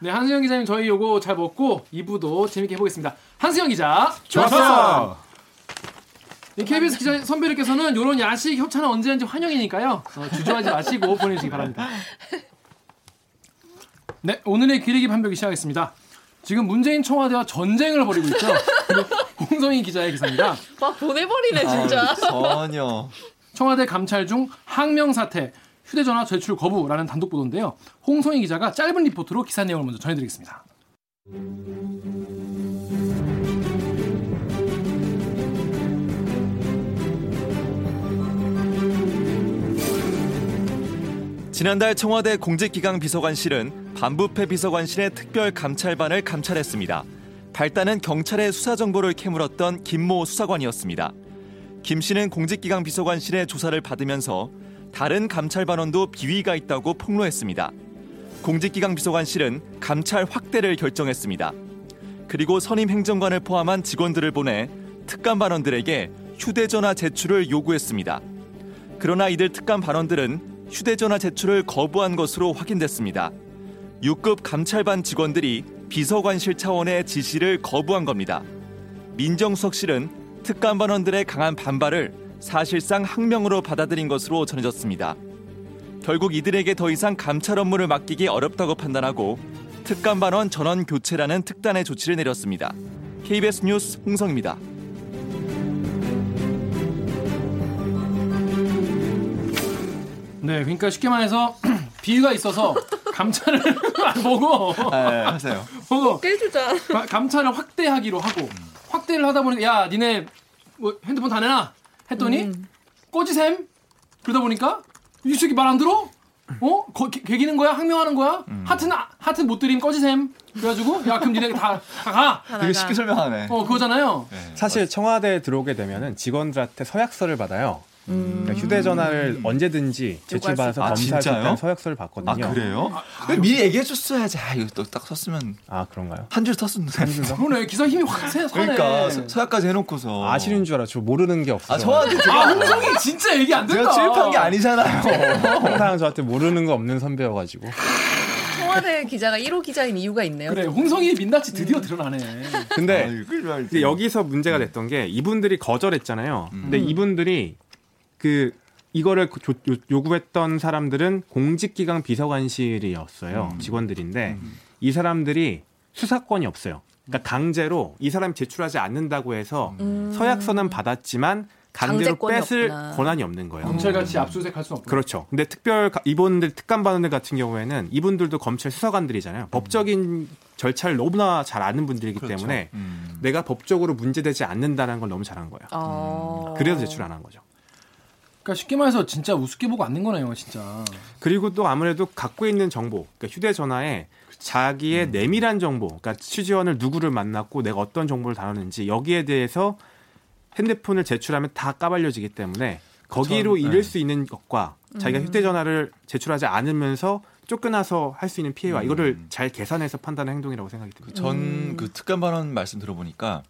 네, 한수영 기자님 저희 요거 잘 먹고 2부도 재밌게 해보겠습니다. 한수영 기자. 좋았어. 네, KBS 기자 선배님께서는 이런 야식 협찬은 언제든지 환영이니까요. 어, 주저하지 마시고 보내주시기 바랍니다. 네, 오늘의 기레기 판별기 시작하겠습니다. 지금 문재인 청와대와 전쟁을 벌이고 있죠. 홍성희 기자의 기사입니다. 막 보내버리네 진짜. 아, 전혀. 청와대 감찰 중 항명 사태, 휴대전화 제출 거부라는 단독 보도인데요. 홍성희 기자가 짧은 리포트로 기사 내용을 먼저 전해드리겠습니다. 지난달 청와대 공직기강 비서관실은 반부패 비서관실의 특별 감찰반을 감찰했습니다. 발단은 경찰의 수사 정보를 캐물었던 김모 수사관이었습니다. 김 씨는 공직기강 비서관실의 조사를 받으면서 다른 감찰반원도 비위가 있다고 폭로했습니다. 공직기강 비서관실은 감찰 확대를 결정했습니다. 그리고 선임 행정관을 포함한 직원들을 보내 특감 반원들에게 휴대전화 제출을 요구했습니다. 그러나 이들 특감 반원들은 휴대전화 제출을 거부한 것으로 확인됐습니다. 6급 감찰반 직원들이 비서관실 차원의 지시를 거부한 겁니다. 민정수석실은 특감 반원들의 강한 반발을 사실상 항명으로 받아들인 것으로 전해졌습니다. 결국 이들에게 더 이상 감찰 업무를 맡기기 어렵다고 판단하고 특감반원 전원 교체라는 특단의 조치를 내렸습니다. KBS 뉴스 홍성입니다. 네, 그러니까 쉽게 말해서 비위가 있어서 감찰을 안 보고 네, 하세요. 보고 깨주자. 가- 감찰을 확대하기로 하고 확대를 하다 보니까 야 니네 뭐 핸드폰 다 내놔 했더니 꼬지샘 그러다 보니까 이 새끼 말 안 들어? 어? 거, 개, 개기는 거야? 항명하는 거야? 하트는 아- 하트 못 드림 꺼지셈 그래가지고 야 그럼 니네 다, 다 가. 되게 쉽게 설명하네. 어 그거잖아요. 사실 청와대에 들어오게 되면은 직원들한테 서약서를 받아요. 그러니까 휴대전화를 언제든지 제출받아서 아, 검사할 서약서를 받거든요. 아 그래요? 왜 미리 얘기해줬어야지. 아, 이거 또딱 썼으면 아, 그런가요? 한줄 썼는데. 그러네 기사 힘이 확 세. 그러니까 서- 서약까지 해놓고서 아시는 줄 알아. 저 모르는 게 없어요. 아 저한테 아 제가 홍성이 진짜 얘기 안 된다. 제가 취입한 게 아니잖아요. 항상 저한테 모르는 거 없는 선배여가지고. 청와대 기자가 1호 기자인 이유가 있네요. 그래 홍성이 민낯이 드디어 드러나네. 근데. 이제 여기서 문제가 됐던 게 이분들이 거절했잖아요. 근데 이분들이 그 이거를 조- 요- 요구했던 사람들은 공직기강 비서관실이었어요. 직원들인데 이 사람들이 수사권이 없어요. 그러니까 강제로 이 사람이 제출하지 않는다고 해서 서약서는 받았지만 강제로 뺏을 없구나. 권한이 없는 거예요. 검찰같이 압수수색할 수 없고. 그렇죠. 근데 특별 가- 이분들 특감반원들 같은 경우에는 이분들도 검찰 수사관들이잖아요. 법적인 절차를 너무나 잘 아는 분들이기 그렇죠. 때문에 음. 내가 법적으로 문제되지 않는다는 걸 너무 잘한 거예요. 어... 그래서 제출 안 한 거죠. 그러니까 쉽게 말해서 진짜 우습게 보고 앉는 거네요, 진짜. 그리고 또 아무래도 갖고 있는 정보, 그러니까 휴대전화에 자기의 내밀한 정보, 그러니까 취지원을 누구를 만났고 내가 어떤 정보를 다뤘는지 여기에 대해서 핸드폰을 제출하면 다 까발려지기 때문에 거기로 전- 잃을 네. 수 있는 것과 자기가 휴대전화를 제출하지 않으면서 쫓겨나서 할 수 있는 피해와 이거를 잘 계산해서 판단한 행동이라고 생각이 듭니다. 전그 특감 반원 말씀 들어보니까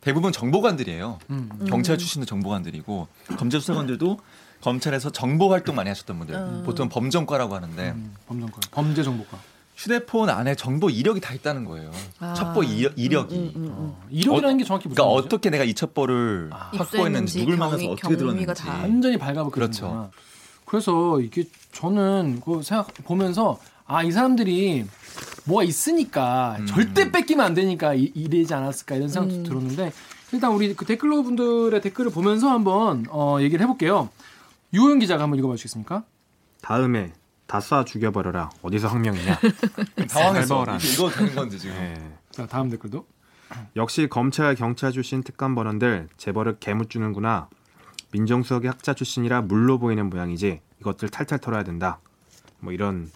대부분 정보관들이에요. 음. 경찰 출신의 정보관들이고 검찰 수사관들도 검찰에서 정보 활동 많이 하셨던 분들. 보통 범정과라고 하는데 음, 범정과 범죄 정보과. 휴대폰 안에 정보 이력이 다 있다는 거예요. 아. 첩보 이력, 이력이. 음, 음, 음. 어, 이력이라는 게 정확히 무슨 그러니까 말이죠? 어떻게 내가 이 첩보를 확보했는지 입수했는지, 누굴 만나서 어떻게 들었는지. 다. 완전히 그렇죠. 그렇죠. 그래서 이게 저는 그 생각 보면서 아 이 사람들이 뭐가 있으니까 음. 절대 뺏기면 안 되니까 이, 이러지 않았을까 이런 생각도 음. 들었는데 일단 우리 그 댓글로 분들의 댓글을 보면서 한번 어, 얘기를 해볼게요. 유호영 기자가 한번 읽어봐 주시겠습니까? 다음에 다 쏴 죽여버려라. 어디서 항명이냐? 당황했어. 이거 되는 건지 지금. 네. 자 다음 댓글도 역시 검찰 경찰 출신 특감 번원들 재벌을 개무 주는구나. 민정수석이 학자 출신이라 물로 보이는 모양이지 이것들 탈탈 털어야 된다. 뭐 이런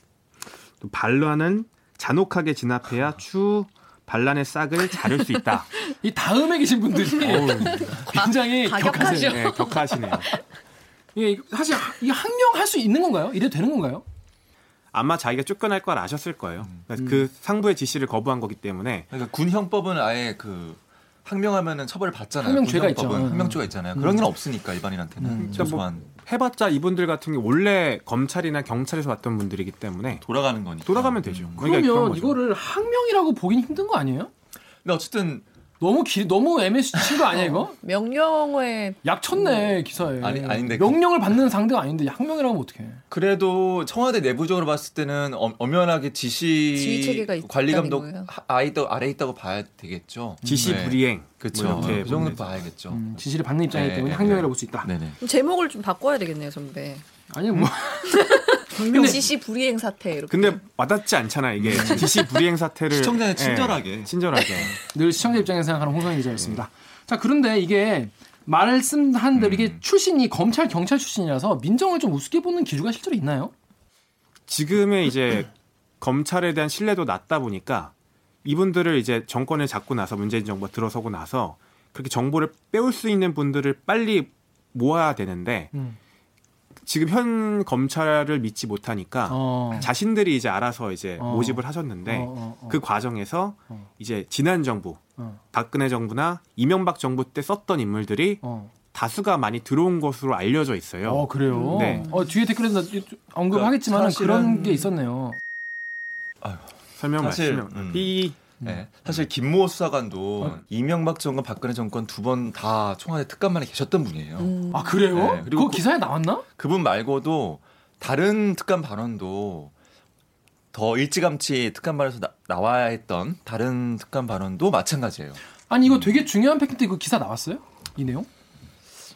또 반란은 잔혹하게 진압해야 추 반란의 싹을 자를 수 있다. 이 다음에 계신 분들이 굉장히 가격하죠. 격하세요. 네, 격하시네요. 이게 사실 이 항명할 수 있는 건가요? 이래도 되는 건가요? 아마 자기가 쫓겨날 걸 아셨을 거예요. 그러니까 그 상부의 지시를 거부한 거기 때문에 그러니까 군 형법은 아예 그 항명하면은 처벌을 받잖아요. 항명죄가 있죠. 음. 항명죄가 있잖아요. 그런 게 없으니까 일반인한테는 음. 소소한 해봤자 이분들 같은 게 원래 검찰이나 경찰에서 왔던 분들이기 때문에 돌아가는 거니까. 돌아가면 되죠. 그러니까 그런 그러면. 이거를 항명이라고 보긴 힘든 거 아니에요? 근데 어쨌든 너무 길 너무 MS 친거 아니야 이거? 명령에 약 쳤네 기사에. 아니, 아닌데 그- 명령을 받는 상대가 아닌데 항명이라고 하면 어떡해? 그래도 청와대 내부적으로 봤을 때는 엄, 엄연하게 지시 관리 감독? 하- 아래 있다 아래 있다고 봐야 되겠죠. 지시 네. 불이행 그렇죠. 뭐 그 정도. 봐야겠죠. 음, 지시를 받는 입장이기 네, 때문에 네, 항명이라고 네. 볼수 있다. 네네. 제목을 좀 바꿔야 되겠네요, 선배. 아니 뭐 근데 지시 불이행 사태 이렇게. 근데 와닿지 않잖아 이게 지시 불이행 사태를 시청자에 친절하게. 예, 친절하게 늘 시청자 입장에서 생각하는 홍성희 기자였습니다. 자 그런데 이게 말씀한 대로 이게 출신이 검찰 경찰 출신이라서 민정을 좀 우습게 보는 기류가 실제로 있나요? 지금의 이제 검찰에 대한 신뢰도 낮다 보니까 이분들을 이제 정권을 잡고 나서 문재인 정부가 들어서고 나서 그렇게 정보를 빼올 수 있는 분들을 빨리 모아야 되는데 음. 지금 현 검찰을 믿지 못하니까 어. 자신들이 이제 알아서 이제 어. 모집을 하셨는데 어, 어, 어. 그 과정에서 어. 이제 지난 정부 어. 박근혜 정부나 이명박 정부 때 썼던 인물들이 어. 다수가 많이 들어온 것으로 알려져 있어요. 어 그래요. 네. 어 뒤에 댓글에서 나 언급하겠지만 그러니까 사실은- 그런 게 있었네요. 설명 사실, 말씀. 음. 삐 네. 사실 김모 수사관도 이명박 정권, 박근혜 정권 두 번다 청와대 특감만에 계셨던 분이에요. 음. 아 그래요? 네, 그리고 그거 그- 기사에 나왔나? 그분 말고도 다른 특감 발언도 더 일찌감치 특감 발언에서 나, 나와야 했던 다른 특감 발언도 마찬가지예요. 아니 이거 되게 중요한 팩트인데 그 기사 나왔어요? 이 내용?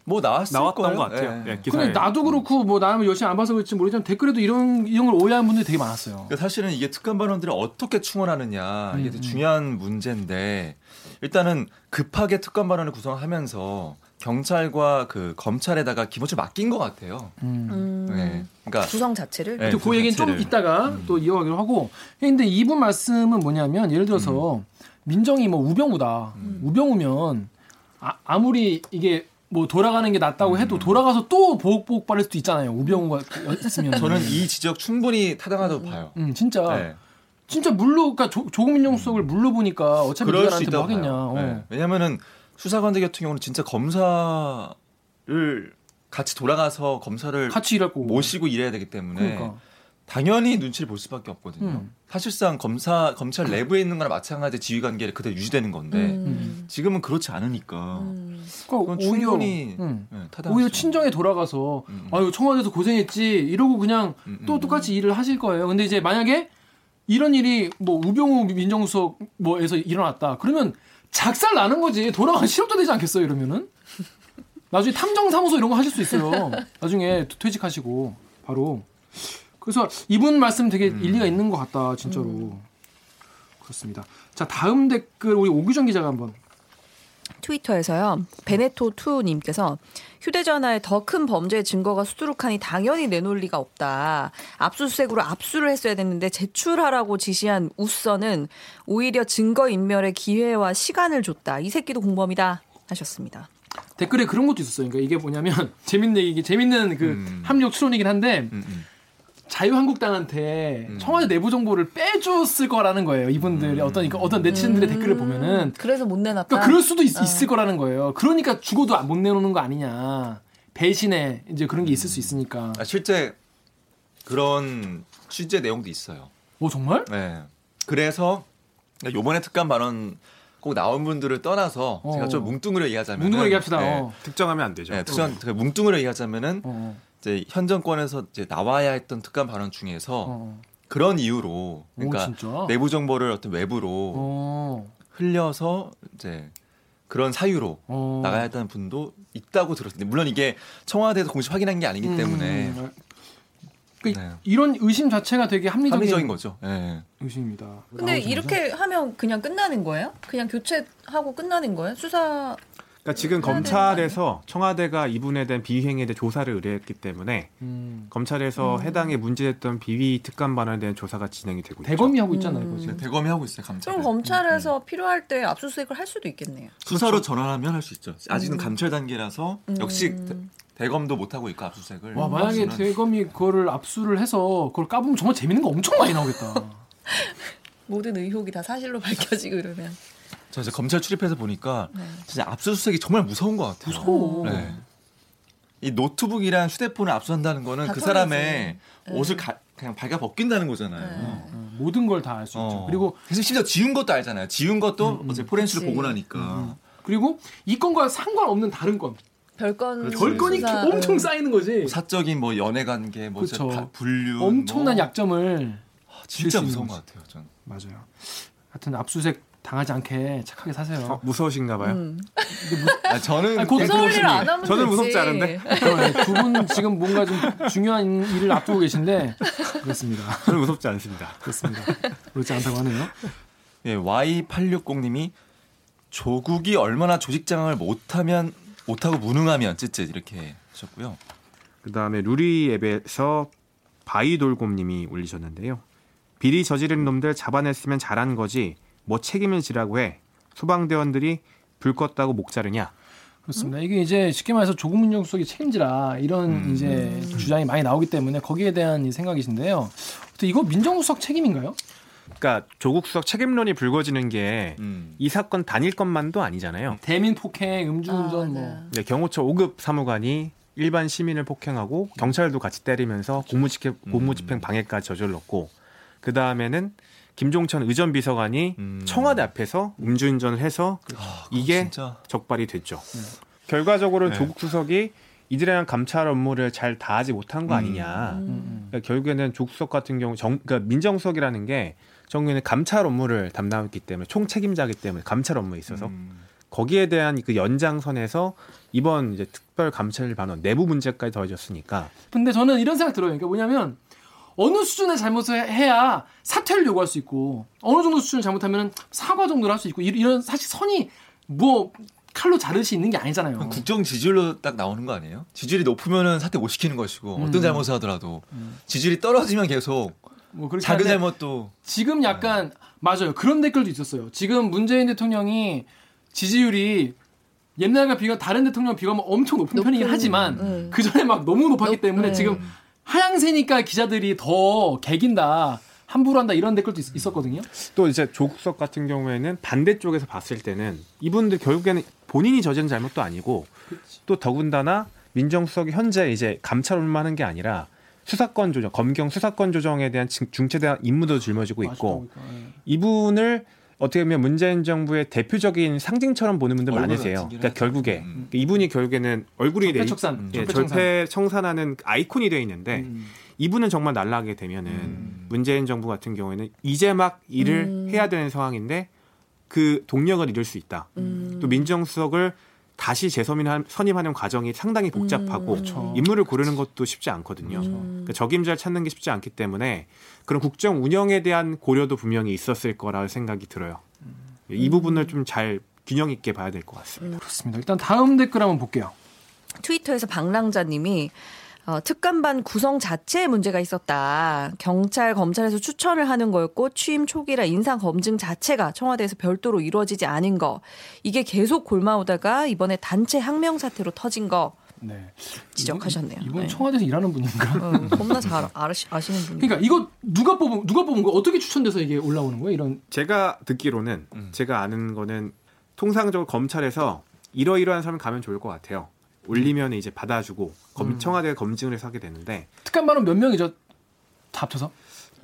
뭐 나왔을 나왔던 거예요. 것 같아요. 예. 네, 기사에. 근데 나도 그렇고 뭐 나는 열심히 안 봐서 그렇지 모르지만 댓글에도 이런 이런 걸 오해한 분들이 되게 많았어요. 그러니까 사실은 이게 특감 발언들을 어떻게 충원하느냐 이게 음, 되게 음. 중요한 문제인데 일단은 급하게 특감 발언을 구성하면서 경찰과 그 검찰에다가 기본적으로 맡긴 것 같아요. 음. 음. 네. 그러니까 구성 자체를. 네. 또그 얘기는 좀 자체를. 이따가 음. 또 이어가기로 하고 근데 이분 말씀은 뭐냐면 예를 들어서 민정이 뭐 우병우다 음. 우병우면 아, 무리 이게 뭐 돌아가는 게 낫다고 해도 돌아가서 또 보복 받을 수도 있잖아요 우병우가 했으면 저는 이 지적 충분히 타당하다고 봐요. 음 진짜 네. 진짜 물로 그러니까 조, 조국 민정수석을 물로 보니까 어차피 그럴 수 누구한테 뭐 있다고 하겠냐 봐요. 어. 네. 왜냐면은 수사관들 같은 경우는 진짜 검사를 같이 돌아가서 검사를 같이 일할 거고 모시고 일해야 되기 때문에 그러니까 당연히 눈치를 볼 수밖에 없거든요. 음. 사실상 검사 검찰 내부에 있는 거나 마찬가지 지휘 관계를 그대로 유지되는 건데 음. 지금은 그렇지 않으니까 음. 그러니까 오히려 충분히 음. 네, 타당하죠. 오히려 친정에 돌아가서 음. 아유 청와대에서 고생했지 이러고 그냥 음, 또 음. 똑같이 일을 하실 거예요. 근데 이제 만약에 이런 일이 뭐 우병우 민정수석 뭐에서 일어났다. 그러면 작살 나는 거지. 돌아가기 실업자 되지 않겠어요, 이러면은? 나중에 탐정 사무소 이런 거 하실 수 있어요. 나중에 퇴직하시고 바로. 그래서 이분 말씀 되게 음. 일리가 있는 것 같다, 진짜로. 그렇습니다. 자, 다음 댓글 우리 오규정 기자가 한번 트위터에서요. 베네토2님께서 휴대전화에 더 큰 범죄 증거가 수두룩하니 당연히 내놓을 리가 없다. 압수수색으로 압수를 했어야 됐는데 제출하라고 지시한 우서는 오히려 증거 인멸의 기회와 시간을 줬다. 이 새끼도 공범이다. 하셨습니다. 댓글에 그런 것도 있었어요. 그러니까 이게 뭐냐면 재밌는 얘기, 재밌는 그 음. 합력 추론이긴 한데 음, 음. 자유한국당한테 음. 청와대 내부 정보를 빼줬을 거라는 거예요. 이분들이 어떤 그러니까 어떤 네티즌들의 댓글을 보면은 그래서 못 내놨다. 그러니까 그럴 수도 있, 어. 있을 거라는 거예요. 그러니까 죽어도 못 내놓는 거 아니냐. 배신에 이제 그런 게 있을 수 있으니까. 아, 실제 그런 취재 내용도 있어요. 오 정말? 네. 그래서 요번에 특감 발언 꼭 나온 분들을 떠나서 어. 제가 좀 뭉뚱그려 얘기하자면 뭉뚱그려 얘기합시다. 어. 특정하면 안 되죠. 네, 특정 그 뭉뚱그려 얘기하자면은 어. 이제 현 정권에서 이제 나와야 했던 특감 발언 중에서 어. 그런 이유로 그러니까 오? 내부 정보를 어떤 외부로 어. 흘려서 이제 그런 사유로 어. 나가야 했다는 분도 있다고 들었는데 물론 이게 청와대에서 공식 확인한 게 아니기 때문에 음. 그 네. 이런 의심 자체가 되게 합리적인, 합리적인 거죠. 예. 의심입니다. 근데. 이렇게 하면 그냥 끝나는 거예요? 그냥 교체하고 끝나는 거예요? 수사 그러니까 지금 검찰에서 청와대가 이분에 대한 비위행에 대해 조사를 의뢰했기 때문에 음. 검찰에서 해당에 문제됐던 비위 특감 반환에 대한 조사가 진행이 되고 있죠. 대검이 하고 있잖아요, 음. 네, 대검이 하고 있어요. 감찰. 그럼 검찰에서 필요할 때 압수수색을 할 수도 있겠네요. 수사로 전환하면 할 수 있죠. 아직은 음. 감찰 단계라서 음. 역시 대, 대검도 못 하고 있고 압수수색을. 와 만약에 압수는. 대검이 그거를 압수를 해서 그걸 까보면 정말 재밌는 거 엄청 많이 나오겠다. 모든 의혹이 다 사실로 밝혀지고 이러면 저 이제 검찰 출입해서 보니까 네. 진짜 압수수색이 정말 무서운 것 같아요. 무서워. 네. 이 노트북이랑 휴대폰을 압수한다는 거는 다 그. 사람의 네. 옷을 가- 그냥 발가 벗긴다는 거잖아요. 어, 모든 걸 다 알수 있죠. 어. 그리고 그래서 심지어 지운 것도 알잖아요. 지운 것도 어제 포렌스를. 보고 나니까. 그리고 이 건과 상관없는 다른 건 별건. 별건이 수사, 엄청 응. 쌓이는 거지. 사적인 뭐 연애 관계, 뭐. 다 분류, 엄청난 뭐. 약점을 아, 진짜 수 무서운 것 같아요. 전. 맞아요. 하여튼 압수수색 당하지 않게 착하게 사세요. 어, 무서우신가 봐요. 음. 아, 저는 아니, 무서울. 일을 안 하면 저는 되지. 무섭지 않은데? 두 분 지금 뭔가 좀 중요한 일을 앞두고 계신데 그렇습니다. 저는 무섭지 않습니다. 그렇습니다. 그렇지 않다고 하네요. 예, Y860님이 조국이 얼마나 조직 장악을 못하면 못하고 무능하면 쯧쯧 이렇게 하셨고요. 그 다음에 루리 앱에서 바이돌곰님이 올리셨는데요. 비리 저지른 놈들 잡아냈으면 잘한 거지. 뭐 책임을 지라고 해. 소방대원들이 불 껐다고 목 자르냐. 그렇습니다. 이게 이제 쉽게 말해서 조국 민정수석이 책임지라 이런 음. 이제 주장이 많이 나오기 때문에 거기에 대한 이 생각이신데요. 이거 민정수석 책임인가요? 그러니까 조국 수석 책임론이 불거지는 게이 음. 사건 단일 것만도 아니잖아요. 대민 폭행, 음주운전 아, 뭐 맞아. 네, 경호처 5급 사무관이 일반 시민을 폭행하고 경찰도 같이 때리면서 공무집행, 공무집행 방해까지 저질렀고 그 다음에는 김종천 의전 비서관이 음. 청와대 앞에서 음주운전을 해서 아, 이게 진짜 적발이 됐죠. 결과적으로 네. 조국 수석이 이들이랑 감찰 업무를 잘 다하지 못한 거 아니냐. 음. 그러니까 결국에는 조국 수석 같은 경우 정, 그러니까 민정수석이라는 게 정부에는 감찰 업무를 담당했기 때문에 총 책임자기 때문에 감찰 업무에 있어서 음. 거기에 대한 그 연장선에서 이번 이제 특별 감찰 반원 내부 문제까지 더해졌으니까 근데 저는 이런 생각 들어요. 그러니까 뭐냐면 어느 수준의 잘못을 해야 사퇴를 요구할 수 있고 어느 정도 수준을 잘못하면 사과 정도를 할 수 있고 이- 이런 사실 선이 뭐 칼로 자를 수 있는 게 아니잖아요. 국정 지지율로 딱 나오는 거 아니에요? 지지율이 높으면은 사퇴 못 시키는 것이고 음. 어떤 잘못을 하더라도 지지율이 떨어지면 계속 뭐 그렇게 작은 잘못도 지금 약간 맞아요. 그런 댓글도 있었어요. 지금 문재인 대통령이 지지율이 옛날과 비교 다른 대통령 비교하면 엄청 높은 편이긴 높은, 하지만 음. 그 전에 막 너무 높았기 높- 때문에 네. 지금 하향세니까 기자들이 더 개긴다. 함부로 한다 이런 댓글도 있, 었거든요 또 이제 조국 수석 같은 경우에는 반대쪽에서 봤을 때는 이분들 결국에는 본인이 저지른 잘못도 아니고 또 더군다나 민정수석이 현재 이제 감찰 업무만 하는 게 아니라 수사권 조정, 검경 수사권 조정에 대한 중- 중체대한 임무도 짊어지고 있고 이분을 어떻게 보면 문재인 정부의 대표적인 상징처럼 보는 분들 많으세요. 그러니까 게 결국에 음. 이분이 결국에는 얼굴이 돼 음. 예. 절패 청산하는 아이콘이 돼 있는데 음. 이분은 정말 날라가게 되면은 음. 문재인 정부 같은 경우에는 이제 막 일을 음. 해야 되는 상황인데 그 동력을 잃을 수 있다. 음. 또 민정수석을 다시 재선임하는 선임하는 과정이 상당히 복잡하고 음, 그렇죠. 인물을 고르는 것도 쉽지 않거든요. 음. 그러니까 적임자를 찾는 게 쉽지 않기 때문에 그런 국정 운영에 대한 고려도 분명히 있었을 거라 생각이 들어요. 이 부분을 좀 잘 균형 있게 봐야 될 것 같습니다. 그렇습니다. 일단 다음 댓글 한번 볼게요. 트위터에서 방랑자님이 어, 특감반 구성 자체에 문제가 있었다. 경찰, 검찰에서 추천을 하는 거였고 취임 초기라 인상 검증 자체가 청와대에서 별도로 이루어지지 않은 거. 이게 계속 골마오다가 이번에 단체 항명 사태로 터진 거 네. 지적하셨네요. 이분 네. 청와대에서 일하는 분인가? 어, 겁나 잘 아시, 아시는 분. 그러니까 이거 누가 뽑은 누가 뽑은 거 어떻게 추천돼서 이게 올라오는 거예요? 이런 제가 듣기로는 음. 제가 아는 거는 통상적으로 검찰에서 이러이러한 사람 가면 좋을 것 같아요. 올리면 이제 받아주고 검, 음. 청와대가 검증을 해서 하게 되는데 특감반은 몇 명이죠? 다 합쳐서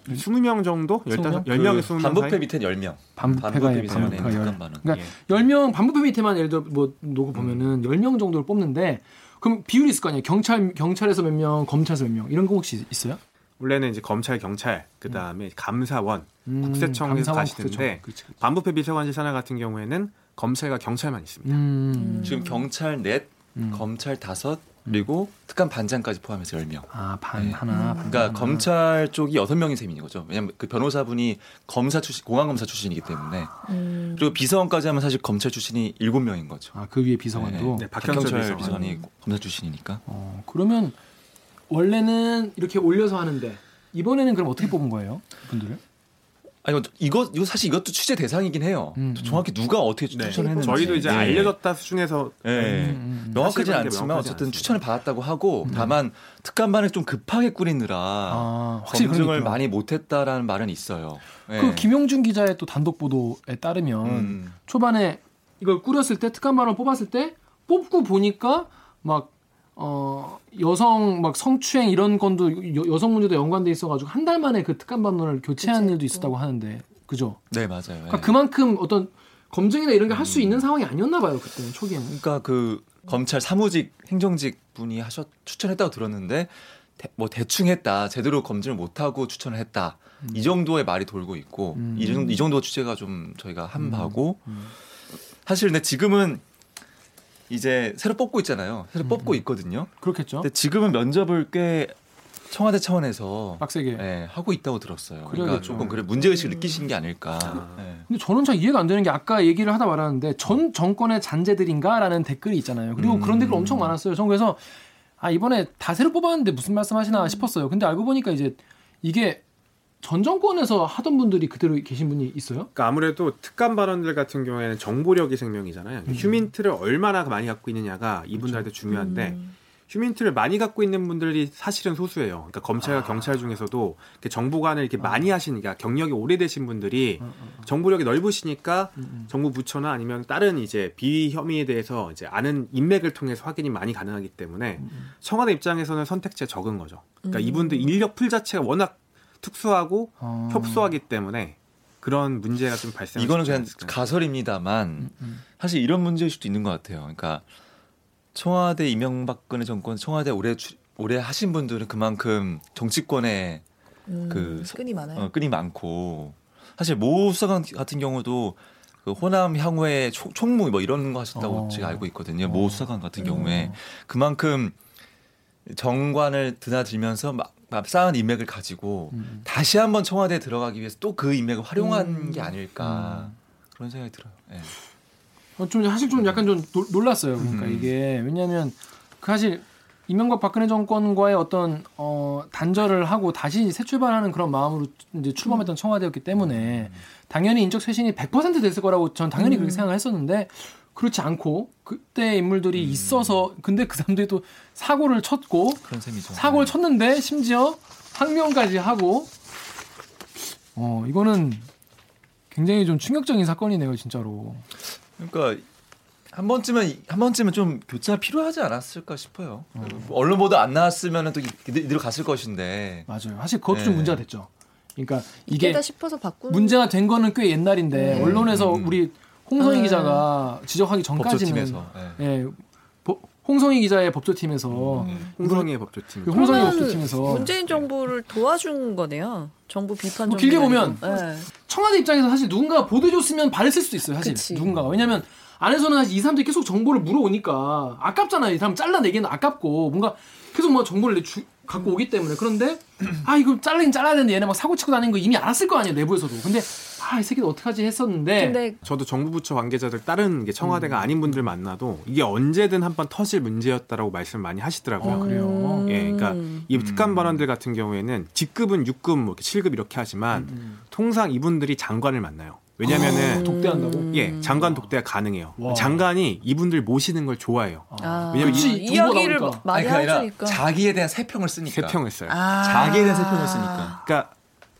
20명 정도? 15, 20 명? 10명에 그 20명 반부패? 밑엔 10명. 반부패가 예, 반부패가 열. 특감반은. 그러니까 예. 10명 반부패 밑에만 예를 들어 뭐 놓고 보면은 10명 정도를 뽑는데 그럼 비율이 있을 거 아니에요. 경찰 경찰에서 몇 명, 검찰에서 몇 명. 이런 거 혹시 있어요? 원래는 이제 검찰, 경찰, 그 다음에 감사원, 음, 국세청에서 감사원, 가시는데 국세청. 그렇지, 그렇지. 반부패 비서관실 산하 같은 경우에는 검찰과 경찰만 있습니다. 음. 지금 경찰 넷, 음. 검찰 다섯, 그리고 특감 반장까지 포함해서 10명. 아, 반 네. 하나. 반 그러니까 하나. 검찰 쪽이 여섯 명인 셈인 거죠. 왜냐하면 그 변호사분이 검사 출신, 공안 검사 출신이기 때문에 음. 그리고 비서관까지 하면 사실 검찰 출신이 일곱 명인 거죠. 아, 그 위에 비서관도. 네, 박형철 박형철 비서관. 비서관 이 검사 출신이니까. 어, 그러면 원래는 이렇게 올려서 하는데 이번에는 그럼 어떻게 뽑은 거예요? 분들을? 아니 이거 이거 사실 이것도 취재 대상이긴 해요. 음, 정확히 누가 어떻게 네. 추천했는지 저희도 이제 예. 알려졌다 수준에서 예. 음, 명확하진 사실관계 않지만 명확하지 어쨌든 않습니다. 추천을 받았다고 하고 다만 특감반을 좀 급하게 꾸리느라 아, 확실히 검증을. 많이 못했다라는 말은 있어요. 예. 그 김용준 기자의 또 단독 보도에 따르면 음. 초반에 이걸 꾸렸을 때 특감반을 뽑았을 때 뽑고 보니까 막 어, 여성 막 성추행 이런 건도 여, 성 문제도 연관돼 있어가지고 한 달 만에 그 특감 반론을 교체한 교체했고. 일도 있었다고 하는데 그죠? 네 맞아요. 그러니까 예. 그만큼 어떤 검증이나 이런 게 할수 있는 상황이 아니었나 봐요 그때는 초기에는. 그러니까 그 검찰 사무직 행정직 분이 하셨 추천했다고 들었는데 대, 뭐 대충 했다 제대로 검증을 못하고 추천을 했다 이 정도의 말이 돌고 있고 음. 이, 정도, 이 정도 취재가 좀 저희가 한 바고 사실 근데 지금은 이제 새로 뽑고 있잖아요 새로 뽑고 있거든요 그렇겠죠. 근데 지금은 면접을 꽤 청와대 차원에서 빡세게. 예, 하고 있다고 들었어요 그러니까. 조금 그래 문제 의식을 느끼신 게 아닐까 예. 근데 저는 잘 이해가 안 되는 게 아까 얘기를 하다 말았는데 전 정권의 잔재들인가라는 댓글이 있잖아요. 그리고 그런 댓글 엄청 많았어요. 전 그래서 아 이번에 다 새로 뽑았는데 무슨 말씀하시나 싶었어요. 근데 알고 보니까 이제 이게 전 정권에서 하던 분들이 그대로 계신 분이 있어요. 그러니까 아무래도 특감 발언들 같은 경우에는 정보력이 생명이잖아요. 음. 휴민트를 얼마나 많이 갖고 있느냐가 이분들한테 중요한데 음. 휴민트를 많이 갖고 있는 분들이 사실은 소수예요. 그러니까 검찰과 아. 경찰 중에서도 정보관을 이렇게 많이 하시는, 그러니까 경력이 오래되신 분들이 어, 정보력이 넓으시니까 음, 정부 부처나 아니면 다른 이제 비위 혐의에 대해서 이제 아는 인맥을 통해서 확인이 많이 가능하기 때문에 음, 청와대 입장에서는 선택지가 적은 거죠. 그러니까 음. 이분들 인력 풀 자체가 워낙 특수하고 어. 협소하기 때문에 그런 문제가 좀 발생. 이거는 그냥 가설입니다만 음, 음. 사실 이런 문제일 수도 있는 것 같아요. 그러니까 청와대 이명박근혜 정권 청와대 오래 주- 오래 하신 분들은 그만큼 정치권에 음, 그 끈이 많아요. 어, 끈이 많고 사실 모 수사관 같은 경우도 그 호남 향후에 총- 총무 뭐 이런 거 하셨다고 어. 제가 알고 있거든요. 어. 모 수사관 같은 음. 경우에 그만큼 정관을 드나들면서 막, 막 쌓은 인맥을 가지고 음. 다시 한번 청와대에 들어가기 위해서 또 그 인맥을 활용한 음. 게 아닐까 그런 생각이 들어요. 예. 어, 좀 사실 좀 약간 좀 놀- 놀랐어요. 그러니까 음. 이게 왜냐하면 그 사실 이명박 박근혜 정권과의 어떤 어, 단절을 하고 다시 새 출발하는 그런 마음으로 이제 출범했던 청와대였기 때문에 당연히 인적 쇄신이 100% 됐을 거라고 전 당연히 그렇게 생각했었는데 그렇지 않고 그때 인물들이 있어서 근데 그 사람들이 또 사고를 쳤고 그런 셈이죠. 사고를 쳤는데 심지어 항명까지 하고 어 이거는 굉장히 좀 충격적인 사건이네요 진짜로. 그러니까 한 번쯤은 한 번쯤은 좀 교체가 필요하지 않았을까 싶어요. 언론 보도 안 나왔으면은 또 이대- 이대로 갔을 것인데. 맞아요. 사실 그것도 좀 네. 문제가 됐죠. 그러니까 이게 문제가 된 거는 꽤 옛날인데 네. 언론에서 음. 우리 홍성희 네. 기자가 지적하기 전까지는 법조팀에서. 예. 예, 보- 홍성희 기자의 법조팀에서 음. 홍성희의 법조팀. 그 홍성희 법조팀에서 문재인 정부를 도와준 거네요. 정부 비판 뭐. 길게 보면 네. 청와대 입장에서 사실 누군가가 보도해줬으면 받았을 수도 있어요. 사실 그치. 누군가가 왜냐면 안에서는 사실 이 사람들이 계속 정보를 물어오니까 아깝잖아요. 이 사람 잘라내기는 아깝고 뭔가 계속 뭐 정보를 주- 갖고 오기 때문에 그런데 아 이거 잘라긴 잘라야 되는데 얘네 막 사고 치고 다니는 거 이미 알았을 거 아니에요 내부에서도. 근데 아 이 새끼들 어떡하지 했었는데 근데 저도 정부 부처 관계자들 다른 게 청와대가 아닌 분들 만나도 이게 언제든 한번 터질 문제였다라고 말씀 많이 하시더라고요. 어, 그래요? 예, 그러니까 이 특감 발언들 같은 경우에는 직급은 6급, 뭐 이렇게 7급 이렇게 하지만 음. 통상 이분들이 장관을 만나요. 왜냐면은 아, 독대한다고? 예, 장관 독대가 가능해요. 와. 장관이 이분들 모시는 걸 좋아해요. 아, 왜냐면 그치, 이- 이야기를 나오니까. 많이 해주니까. 자기에 대한 세평을 쓰니까. 세 평을 써요. 아. 자기에 대한 세평을 쓰니까. 그러니까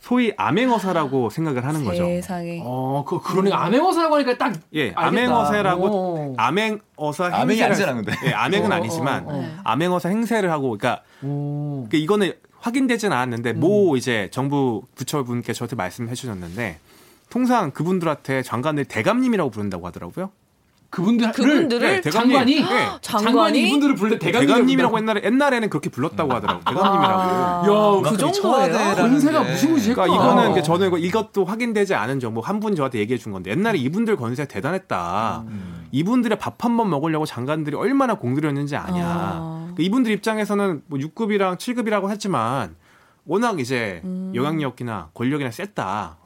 소위 암행어사라고 생각을 하는 거죠. 세상에. 어, 그 그러니까 암행어사라고 하니까 딱 예, 알겠다. 암행어사라고 어. 암행어사 암행이 행세를- 아니잖아, 근데. 예, 암행은 어, 아니지만 어, 어. 네. 암행어사 행세를 하고 그러니까 오. 그 이거는 확인되진 않았는데 모 이제 정부 부처분께 저한테 말씀해 주셨는데 통상 그분들한테 장관들 대감님이라고 부른다고 하더라고요. 그분들 그분들을 네, 대감님. 장관이 네. 장관이, 장관이? 이분들을 불러 대감님 대감님이라고 옛날에 옛날에는 그렇게 불렀다고 하더라고요. 대감님이라고. 아, 야, 그 정도예요? 권세가 게 무시무시했구나. 그러니까 이거는 이제 어. 저는 이거- 이것도 확인되지 않은 정보 한분 저한테 얘기해 준 건데 옛날에 이분들 권세 대단했다. 음. 이분들의 밥 한 번 먹으려고 장관들이 얼마나 공들였는지 아냐. 아. 그러니까 이분들 입장에서는 뭐 6급이랑 7급이라고 했지만 워낙 이제 음. 영향력이나 권력이나 셌다.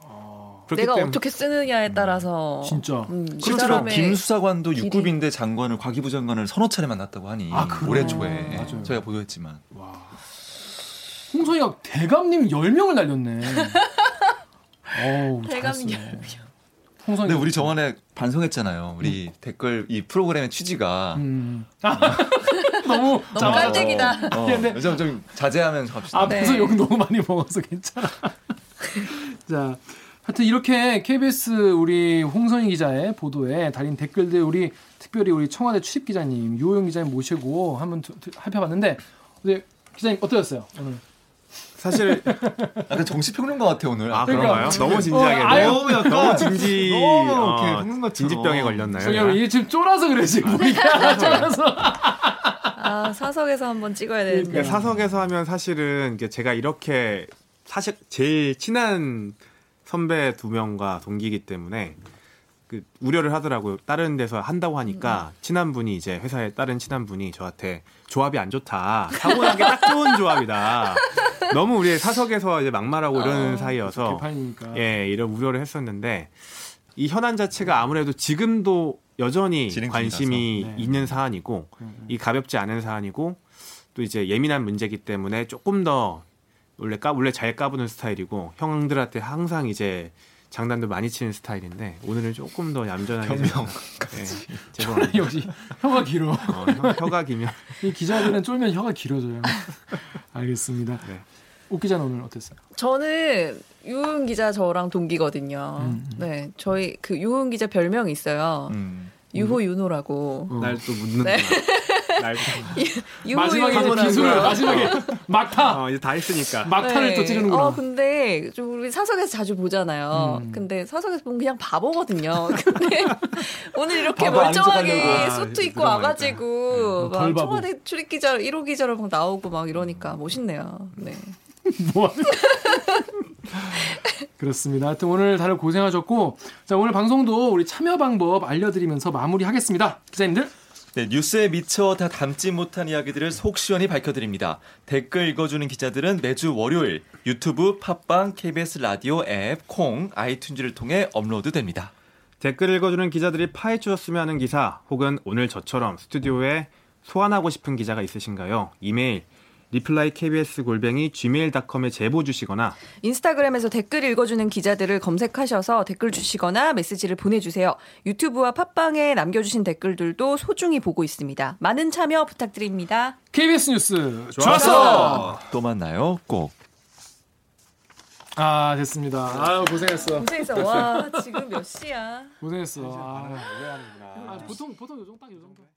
그렇기 내가 때문에 어떻게 쓰느냐에 따라서 진짜. 음, 그 실제로 사람의 김 수사관도 길이. 6급인데 장관을 과기부 장관을 서너 차례 만났다고 하니 아? 올해 초에 맞아요. 저희가 보도했지만 홍성이가 대감님 10명을 날렸네. 어우. 잘했어요. 홍성이. 근데 우리 저번에 반성했잖아요. 우리 댓글 이 프로그램의 취지가 음. 아, 너무 너무 자, 깔때기다. 어, 근데- 좀, 좀 자제하면서 갑시다. 앞에서 네. 욕 너무 많이 먹어서 괜찮아. 자, 하여튼 이렇게 KBS 우리 홍선희 기자의 보도에 달린 댓글들 우리 특별히 우리 청와대 출입 기자님 유호영 기자님 모시고 한번 살펴봤는데 어제 기자님 어떠셨어요 오늘? 사실 약간 정치 평론가 같아 오늘. 아 그러니까. 그런가요? 너무 진지하게 어, 아유, 너무 약간 너무 진지 너무 어, 이렇게 먹는 것처럼. 진지병에 걸렸나요? 여러분, 이게 지금 쫄아서 그래 지금 우리가 쫄아서. 아 사석에서 한번 찍어야 되는데. 그러니까 사석에서 하면 사실은 이게 제가 이렇게 사실 제일 친한 선배 두 명과 동기이기 때문에 그 우려를 하더라고요. 다른 데서 한다고 하니까 친한 분이 이제 회사에 다른 친한 분이 저한테 조합이 안 좋다. 사고 나기 딱 좋은 조합이다. 너무 우리 사석에서 이제 막말하고 이러는 사이여서 개판이니까. 예, 이런 우려를 했었는데 이 현안 자체가 아무래도 지금도 여전히 관심이. 네. 있는 사안이고 이 가볍지 않은 사안이고 또 이제 예민한 문제이기 때문에 조금 더 원래 까 원래 잘 까부는 스타일이고 형들한테 항상 이제 장난도 많이 치는 스타일인데 오늘은 조금 더 얌전하게 변명. 예, 죄송합니다. 역시 혀가 길어. 어, 혀- 혀가 기면 이 기자들은 쫄면 혀가 길어져요. 알겠습니다. 네. 옥 기자는 오늘 어땠어요? 저는 유은 기자 저랑 동기거든요. 음. 네, 저희 그 유은 기자 별명이 있어요. 음. 유호 윤호라고. 어. 날또 묻는구나. 유호 마지막에. 기술을 마지막에 막타 어, 이제 다 했으니까. 막타를 또 찌르는구나. 어, 근데 좀 우리 사석에서 자주 보잖아요. 음. 근데 사석에서 보면 그냥 바보거든요. 근데 오늘 이렇게 멀쩡하게. 수트 아, 입고 와가지고 음, 덜막 바보. 청와대 출입 기자 1호 기자로 막 나오고 막 이러니까 멋있네요. 네. 뭐 하는 그렇습니다. 하여튼 오늘 다들 고생하셨고 자 오늘 방송도 우리 참여 방법 알려드리면서 마무리하겠습니다. 기자님들 네, 뉴스에 미처 다 담지 못한 이야기들을 속 시원히 밝혀드립니다. 댓글 읽어주는 기자들은 매주 월요일 유튜브, 팟빵, KBS 라디오 앱, 콩, 아이튠즈를 통해 업로드됩니다. 댓글 읽어주는 기자들이 파헤쳐줬으면 하는 기사 혹은 오늘 저처럼 스튜디오에 소환하고 싶은 기자가 있으신가요? 이메일 reply kbs 골뱅이 gmail.com에 제보 주시거나 인스타그램에서 댓글 읽어주는 기자들을 검색하셔서 댓글 주시거나 메시지를 보내주세요. 유튜브와 팟빵에 남겨주신 댓글들도 소중히 보고 있습니다. 많은 참여 부탁드립니다. KBS 뉴스 좋았어! 또 만나요. 꼭. 아 됐습니다. 아 고생했어. 고생했어. 와 지금 몇 시야? 고생했어. 아, 아, 보통 보통 요정 딱요 정도.